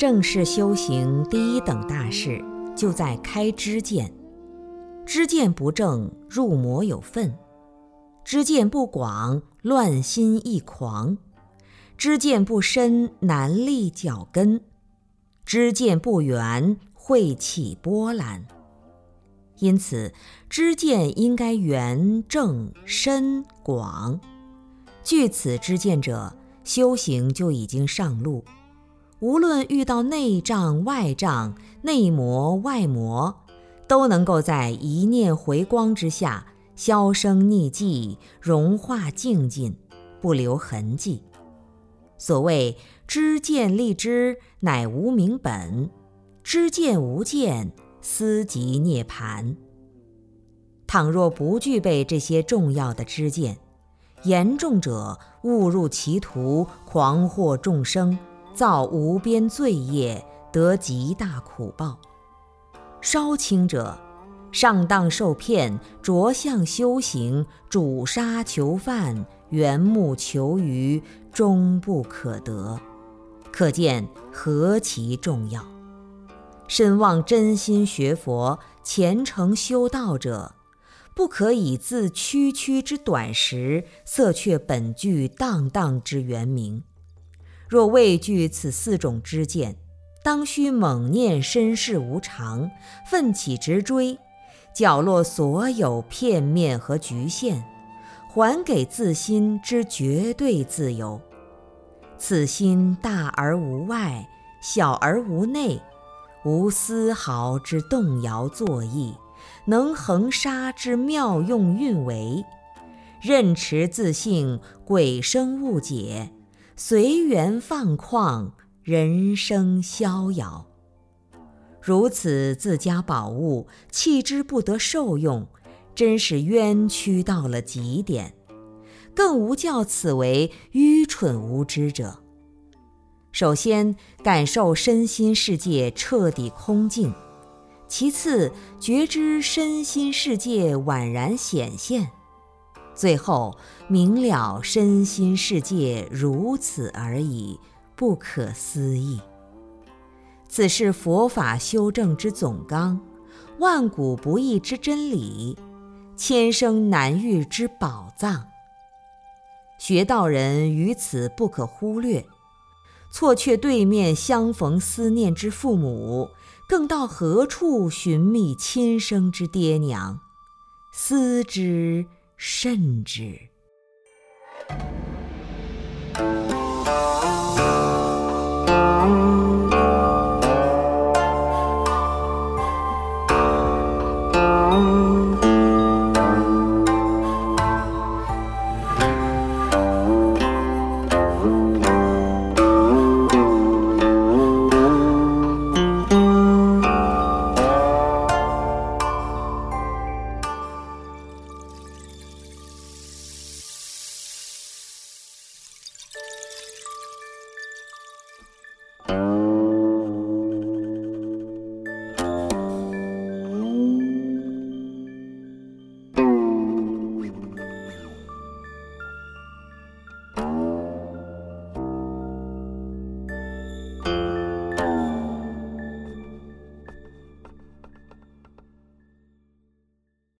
正式修行第一等大事，就在开知见。知见不正，入魔有份；知见不广，乱心易狂；知见不深，难立脚跟；知见不圆，会起波澜。因此，知见应该圆、正、深、广。据此知见者，修行就已经上路。无论遇到内障外障、内魔外魔，都能够在一念回光之下销声匿迹、融化净尽，不留痕迹。所谓知见立知，乃无明本；知见无见，思即涅盘。倘若不具备这些重要的知见，严重者误入歧途，狂惑众生。造无边罪业，得极大苦报；稍轻者，上当受骗，着相修行，主杀求犯，缘木求鱼，终不可得。可见何其重要！深望真心学佛、虔诚修道者，不可以自区区之短时，色却本具荡荡之圆明。若畏惧此四种知见，当须猛念身世无常，奋起直追，绞落所有片面和局限，还给自心之绝对自由。此心大而无外，小而无内，无丝毫之动摇作意，能横沙之妙用运为，任持自性，鬼生误解。随缘放旷，人生逍遥。如此自家宝物弃之不得受用，真是冤屈到了极点。更无教此为愚蠢无知者。首先感受身心世界彻底空净，其次觉知身心世界宛然显现。最后明了身心世界如此而已，不可思议。此是佛法修正之总纲，万古不易之真理，千生难遇之宝藏。学道人于此不可忽略，错却对面相逢思念之父母，更到何处寻觅亲生之爹娘？思之。甚至。